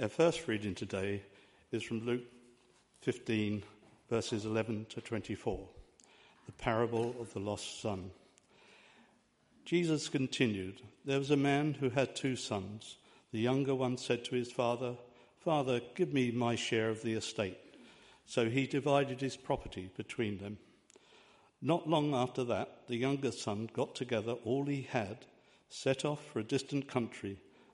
Our first reading today is from Luke 15, verses 11 to 24, the parable of the lost son. Jesus continued There was a man who had two sons. The younger one said to his father, Father, give me my share of the estate. So he divided his property between them. Not long after that, the younger son got together all he had, set off for a distant country,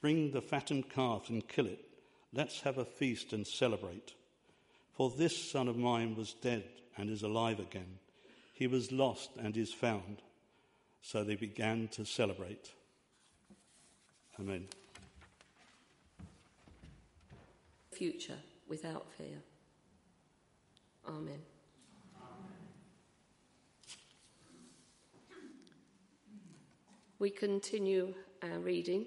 Bring the fattened calf and kill it. Let's have a feast and celebrate. For this son of mine was dead and is alive again. He was lost and is found. So they began to celebrate. Amen. Future without fear. Amen. We continue our reading.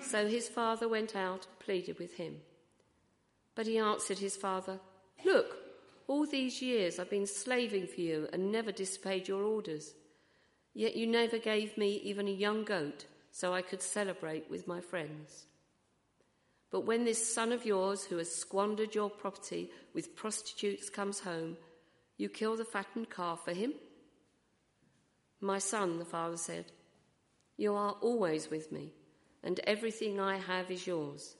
So his father went out and pleaded with him. But he answered his father, Look, all these years I've been slaving for you and never disobeyed your orders. Yet you never gave me even a young goat so I could celebrate with my friends. But when this son of yours, who has squandered your property with prostitutes, comes home, you kill the fattened calf for him? My son, the father said, You are always with me, and everything I have is yours.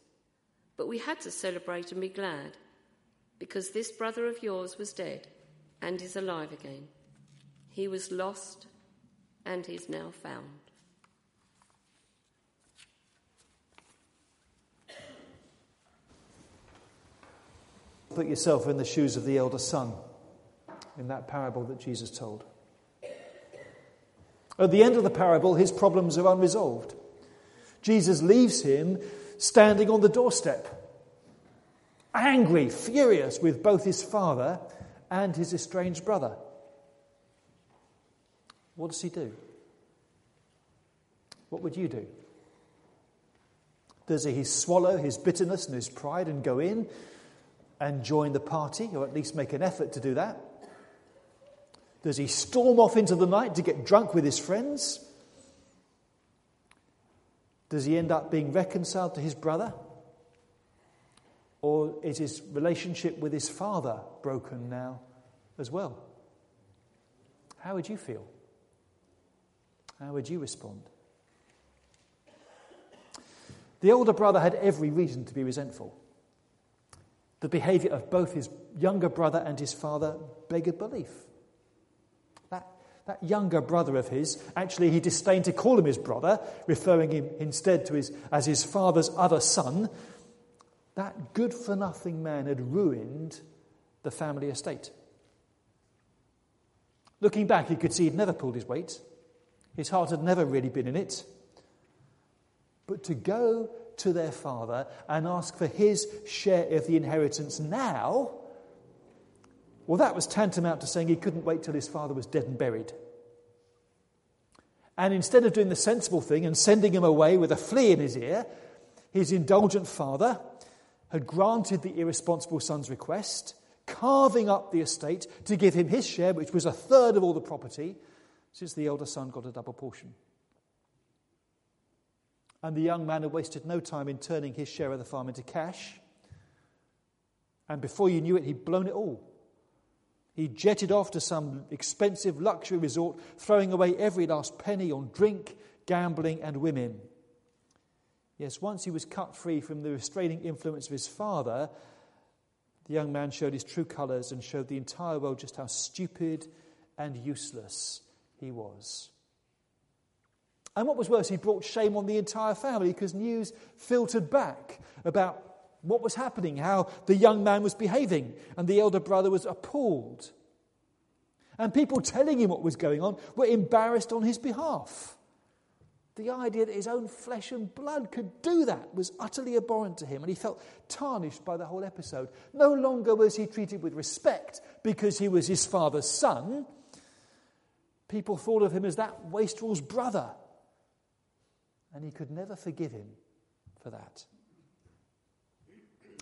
But we had to celebrate and be glad because this brother of yours was dead and is alive again. He was lost and is now found. Put yourself in the shoes of the elder son in that parable that Jesus told. At the end of the parable, his problems are unresolved. Jesus leaves him standing on the doorstep angry, furious with both his father and his estranged brother. What does he do? What would you do? Does he swallow his bitterness and his pride and go in and join the party, or at least make an effort to do that? Does he storm off into the night to get drunk with his friends? Does he end up being reconciled to his brother? Or is his relationship with his father broken now as well? How would you feel? How would you respond? The older brother had every reason to be resentful. The behavior of both his younger brother and his father beggared belief. That, younger brother of his, actually, he disdained to call him his brother, referring him instead to his, as his father's other son, that good for nothing man had ruined the family estate. Looking back, he could see he'd never pulled his weight. His heart had never really been in it. But to go to their father and ask for his share of the inheritance now, well, that was tantamount to saying he couldn't wait till his father was dead and buried. And instead of doing the sensible thing and sending him away with a flea in his ear, his indulgent father had granted the irresponsible son's request carving up the estate to give him his share, which was a third of all the property, since the elder son got a double portion. And the young man had wasted no time in turning his share of the farm into cash. And before you knew it, he'd blown it all. He jetted off to some expensive luxury resort, throwing away every last penny on drink, gambling, and women. Yes, once he was cut free from the restraining influence of his father, the young man showed his true colours and showed the entire world just how stupid and useless he was. And what was worse, he brought shame on the entire family because news filtered back about what was happening, how the young man was behaving, and the elder brother was appalled. And people telling him what was going on were embarrassed on his behalf. The idea that his own flesh and blood could do that was utterly abhorrent to him, and he felt tarnished by the whole episode. No longer was he treated with respect because he was his father's son. People thought of him as that wastrel's brother, and he could never forgive him for that.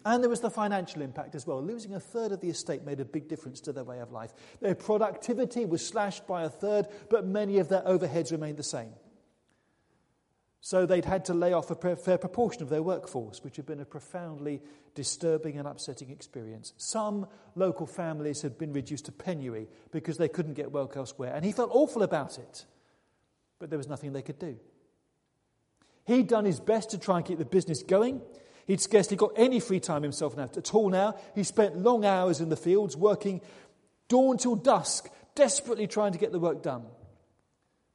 And there was the financial impact as well. Losing a third of the estate made a big difference to their way of life. Their productivity was slashed by a third, but many of their overheads remained the same. So they'd had to lay off a fair proportion of their workforce, which had been a profoundly disturbing and upsetting experience. Some local families had been reduced to penury because they couldn't get work elsewhere, and he felt awful about it. But there was nothing they could do. He'd done his best to try and keep the business going. He'd scarcely got any free time himself now. at all now. He spent long hours in the fields working dawn till dusk, desperately trying to get the work done.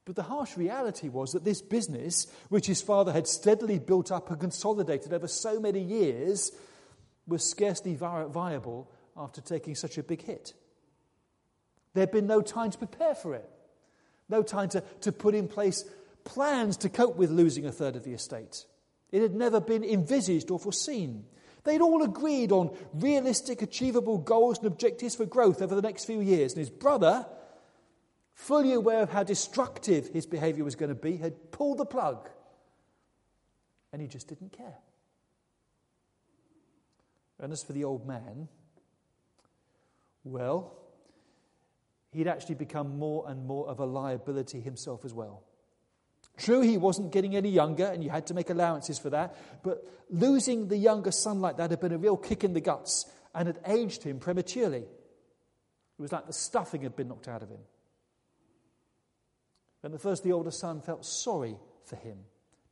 But the harsh reality was that this business, which his father had steadily built up and consolidated over so many years, was scarcely viable after taking such a big hit. There'd been no time to prepare for it, no time to, to put in place plans to cope with losing a third of the estate. It had never been envisaged or foreseen. They'd all agreed on realistic, achievable goals and objectives for growth over the next few years. And his brother fully aware of how destructive his behavior was going to be, had pulled the plug. And he just didn't care. And as for the old man, well, he'd actually become more and more of a liability himself as well. True, he wasn't getting any younger, and you had to make allowances for that, but losing the younger son like that had been a real kick in the guts and had aged him prematurely. It was like the stuffing had been knocked out of him. And at first, the older son felt sorry for him,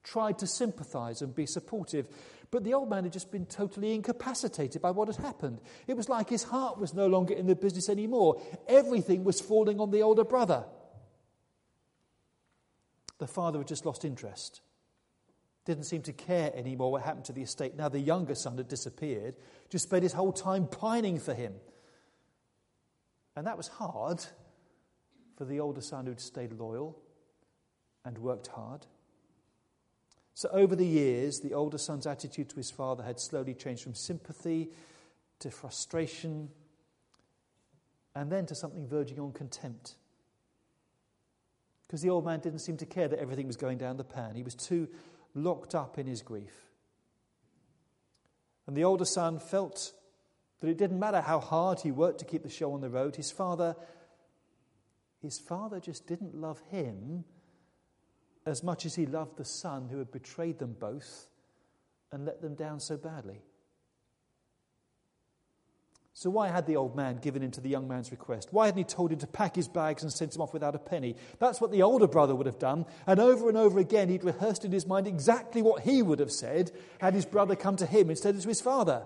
tried to sympathize and be supportive. But the old man had just been totally incapacitated by what had happened. It was like his heart was no longer in the business anymore. Everything was falling on the older brother. The father had just lost interest. Didn't seem to care anymore what happened to the estate. Now the younger son had disappeared, just spent his whole time pining for him. And that was hard for the older son who'd stayed loyal and worked hard. So, over the years, the older son's attitude to his father had slowly changed from sympathy to frustration and then to something verging on contempt. Because the old man didn't seem to care that everything was going down the pan, he was too locked up in his grief. And the older son felt that it didn't matter how hard he worked to keep the show on the road, his father, his father just didn't love him as much as he loved the son who had betrayed them both and let them down so badly. So, why had the old man given in to the young man's request? Why hadn't he told him to pack his bags and sent him off without a penny? That's what the older brother would have done. And over and over again, he'd rehearsed in his mind exactly what he would have said had his brother come to him instead of to his father.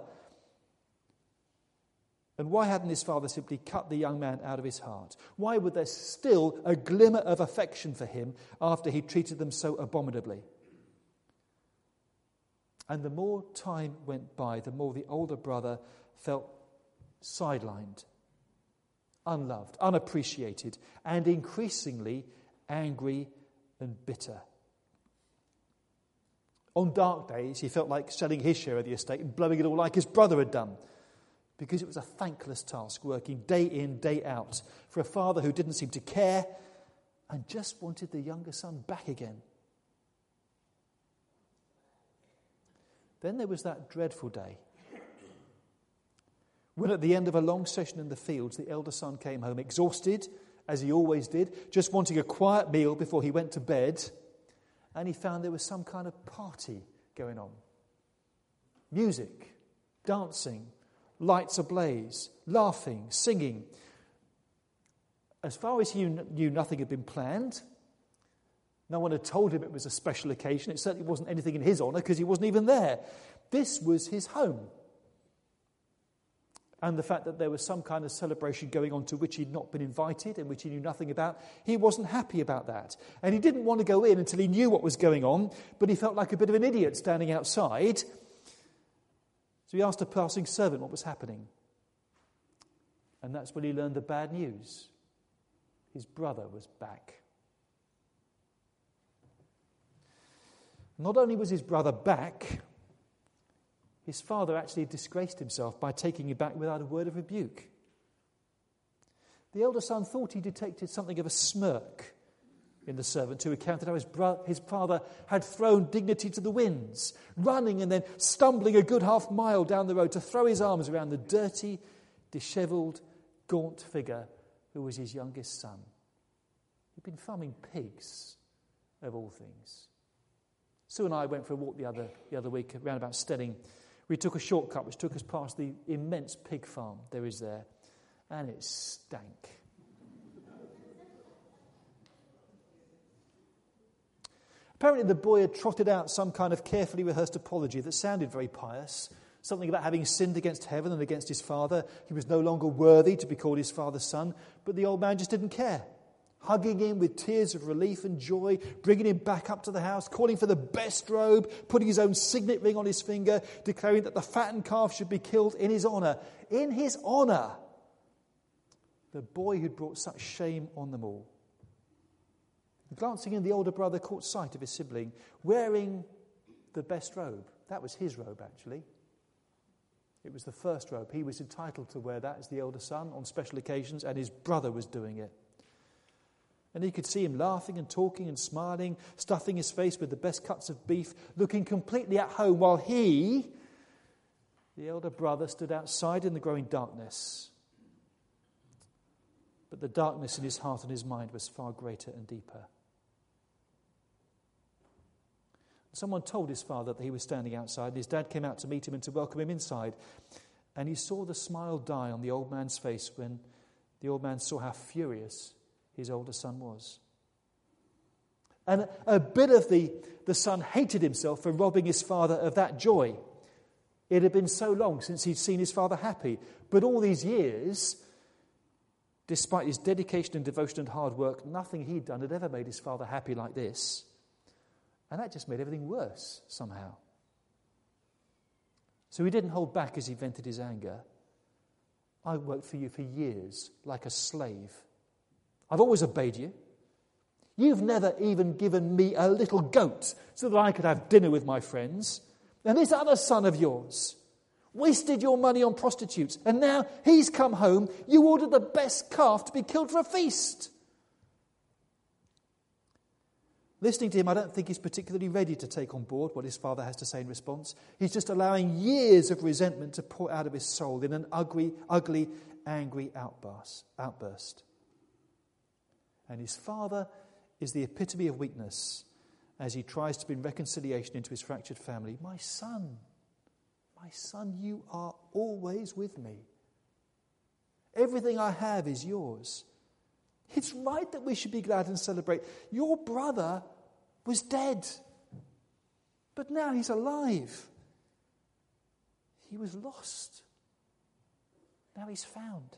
And why hadn't his father simply cut the young man out of his heart? Why would there still a glimmer of affection for him after he treated them so abominably? And the more time went by, the more the older brother felt sidelined, unloved, unappreciated, and increasingly angry and bitter. On dark days, he felt like selling his share of the estate and blowing it all like his brother had done because it was a thankless task working day in, day out for a father who didn't seem to care and just wanted the younger son back again. Then there was that dreadful day when, at the end of a long session in the fields, the elder son came home exhausted, as he always did, just wanting a quiet meal before he went to bed, and he found there was some kind of party going on music, dancing, lights ablaze, laughing, singing. As far as he knew, nothing had been planned. No one had told him it was a special occasion. It certainly wasn't anything in his honour because he wasn't even there. This was his home. And the fact that there was some kind of celebration going on to which he'd not been invited and which he knew nothing about, he wasn't happy about that. And he didn't want to go in until he knew what was going on, but he felt like a bit of an idiot standing outside so he asked a passing servant what was happening. And that's when he learned the bad news. His brother was back. Not only was his brother back, his father actually disgraced himself by taking him back without a word of rebuke. The elder son thought he detected something of a smirk in the servant who recounted how his, bro- his father had thrown dignity to the winds, running and then stumbling a good half mile down the road to throw his arms around the dirty, dishevelled, gaunt figure who was his youngest son. He'd been farming pigs, of all things. Sue and I went for a walk the other, the other week around about Stelling. We took a shortcut which took us past the immense pig farm there is there, and it stank. Apparently, the boy had trotted out some kind of carefully rehearsed apology that sounded very pious. Something about having sinned against heaven and against his father. He was no longer worthy to be called his father's son. But the old man just didn't care. Hugging him with tears of relief and joy, bringing him back up to the house, calling for the best robe, putting his own signet ring on his finger, declaring that the fattened calf should be killed in his honor. In his honor! The boy who'd brought such shame on them all. Glancing in, the older brother caught sight of his sibling wearing the best robe. That was his robe, actually. It was the first robe. He was entitled to wear that as the elder son on special occasions, and his brother was doing it. And he could see him laughing and talking and smiling, stuffing his face with the best cuts of beef, looking completely at home, while he, the elder brother, stood outside in the growing darkness. But the darkness in his heart and his mind was far greater and deeper. Someone told his father that he was standing outside, and his dad came out to meet him and to welcome him inside. And he saw the smile die on the old man's face when the old man saw how furious his older son was. And a bit of the, the son hated himself for robbing his father of that joy. It had been so long since he'd seen his father happy. But all these years, despite his dedication and devotion and hard work, nothing he'd done had ever made his father happy like this. And that just made everything worse somehow. So he didn't hold back as he vented his anger. I worked for you for years like a slave. I've always obeyed you. You've never even given me a little goat so that I could have dinner with my friends. And this other son of yours wasted your money on prostitutes. And now he's come home. You ordered the best calf to be killed for a feast. Listening to him, I don't think he's particularly ready to take on board what his father has to say in response. He's just allowing years of resentment to pour out of his soul in an ugly, ugly, angry outburst. outburst. And his father is the epitome of weakness as he tries to bring reconciliation into his fractured family. My son, my son, you are always with me. Everything I have is yours. It's right that we should be glad and celebrate. Your brother was dead, but now he's alive. He was lost. Now he's found.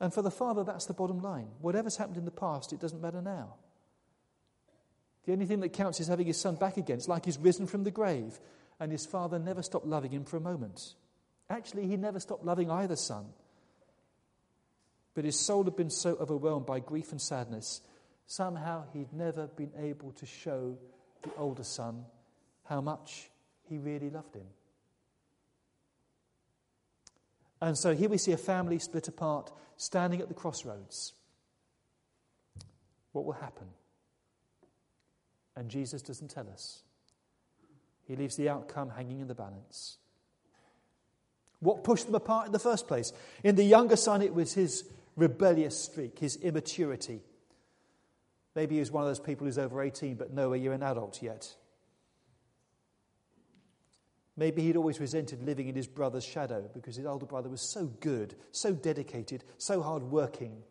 And for the father, that's the bottom line. Whatever's happened in the past, it doesn't matter now. The only thing that counts is having his son back again. It's like he's risen from the grave, and his father never stopped loving him for a moment. Actually, he never stopped loving either son. But his soul had been so overwhelmed by grief and sadness, somehow he'd never been able to show the older son how much he really loved him. And so here we see a family split apart, standing at the crossroads. What will happen? And Jesus doesn't tell us. He leaves the outcome hanging in the balance. What pushed them apart in the first place? In the younger son, it was his rebellious streak, his immaturity. Maybe he was one of those people who's over 18 but nowhere you're an adult yet. Maybe he'd always resented living in his brother's shadow because his older brother was so good, so dedicated, so hard working.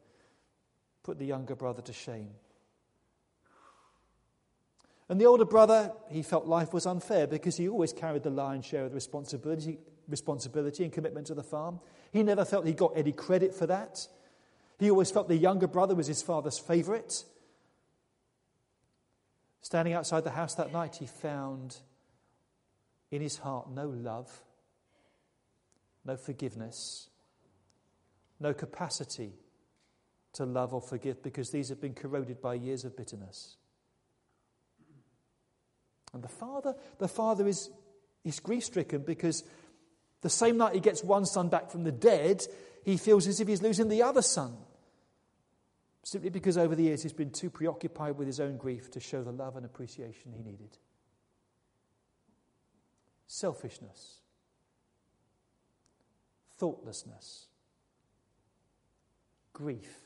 Put the younger brother to shame. And the older brother, he felt life was unfair because he always carried the lion's share of the responsibility, responsibility and commitment to the farm. He never felt he got any credit for that. He always felt the younger brother was his father's favorite. Standing outside the house that night, he found in his heart no love, no forgiveness, no capacity to love or forgive because these have been corroded by years of bitterness. And the father, the father is, is grief stricken because the same night he gets one son back from the dead, he feels as if he's losing the other son simply because over the years he's been too preoccupied with his own grief to show the love and appreciation he needed. Selfishness, thoughtlessness, grief,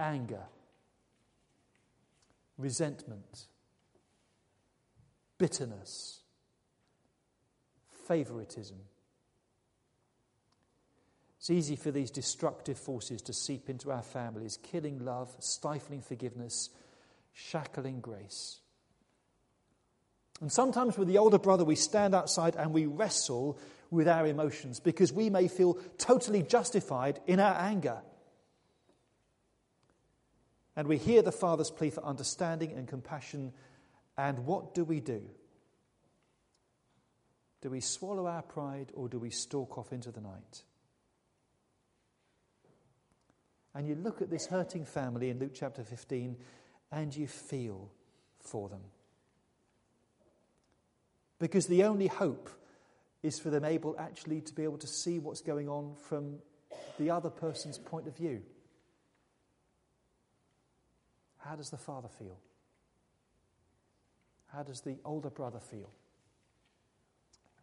anger, resentment, bitterness, favoritism it's easy for these destructive forces to seep into our families, killing love, stifling forgiveness, shackling grace. And sometimes with the older brother, we stand outside and we wrestle with our emotions because we may feel totally justified in our anger. And we hear the father's plea for understanding and compassion. And what do we do? Do we swallow our pride or do we stalk off into the night? And you look at this hurting family in Luke chapter 15 and you feel for them. Because the only hope is for them able actually to be able to see what's going on from the other person's point of view. How does the father feel? How does the older brother feel?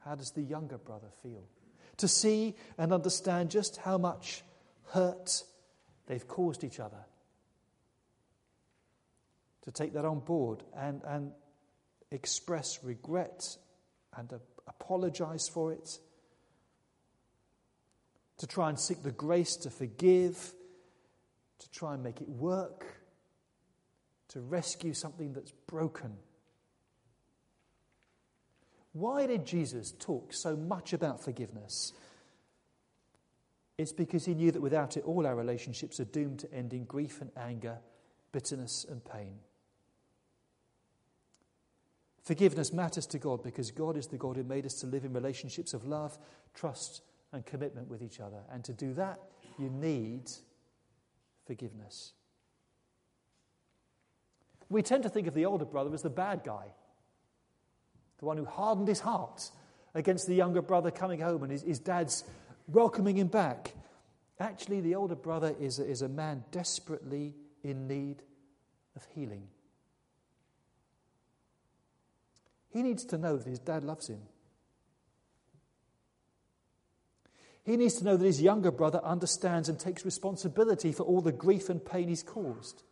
How does the younger brother feel? To see and understand just how much hurt they've caused each other. To take that on board and, and express regret and apologize for it. To try and seek the grace to forgive, to try and make it work, to rescue something that's broken. Why did Jesus talk so much about forgiveness? It's because he knew that without it, all our relationships are doomed to end in grief and anger, bitterness and pain. Forgiveness matters to God because God is the God who made us to live in relationships of love, trust, and commitment with each other. And to do that, you need forgiveness. We tend to think of the older brother as the bad guy, the one who hardened his heart against the younger brother coming home and his, his dad's welcoming him back. Actually, the older brother is is a man desperately in need of healing. He needs to know that his dad loves him. He needs to know that his younger brother understands and takes responsibility for all the grief and pain he's caused.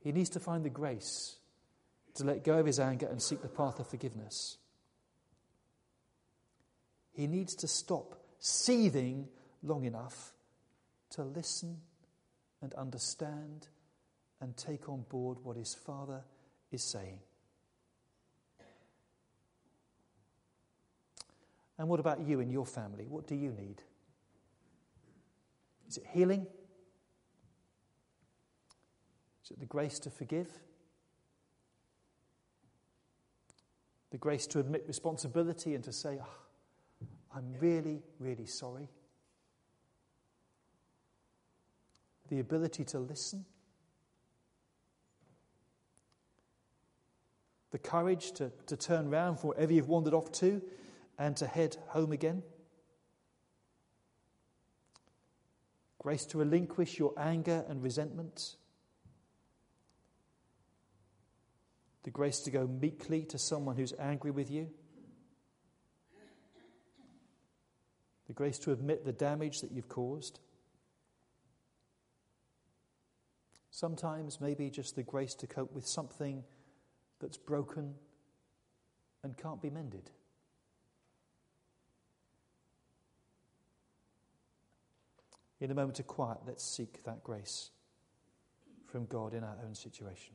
He needs to find the grace to let go of his anger and seek the path of forgiveness. He needs to stop seething long enough to listen and understand and take on board what his father is saying. And what about you and your family? What do you need? Is it healing? Is it the grace to forgive? The grace to admit responsibility and to say, oh, I'm really, really sorry. The ability to listen. The courage to, to turn round from wherever you've wandered off to and to head home again. Grace to relinquish your anger and resentment. The grace to go meekly to someone who's angry with you. The grace to admit the damage that you've caused. Sometimes, maybe just the grace to cope with something that's broken and can't be mended. In a moment of quiet, let's seek that grace from God in our own situation.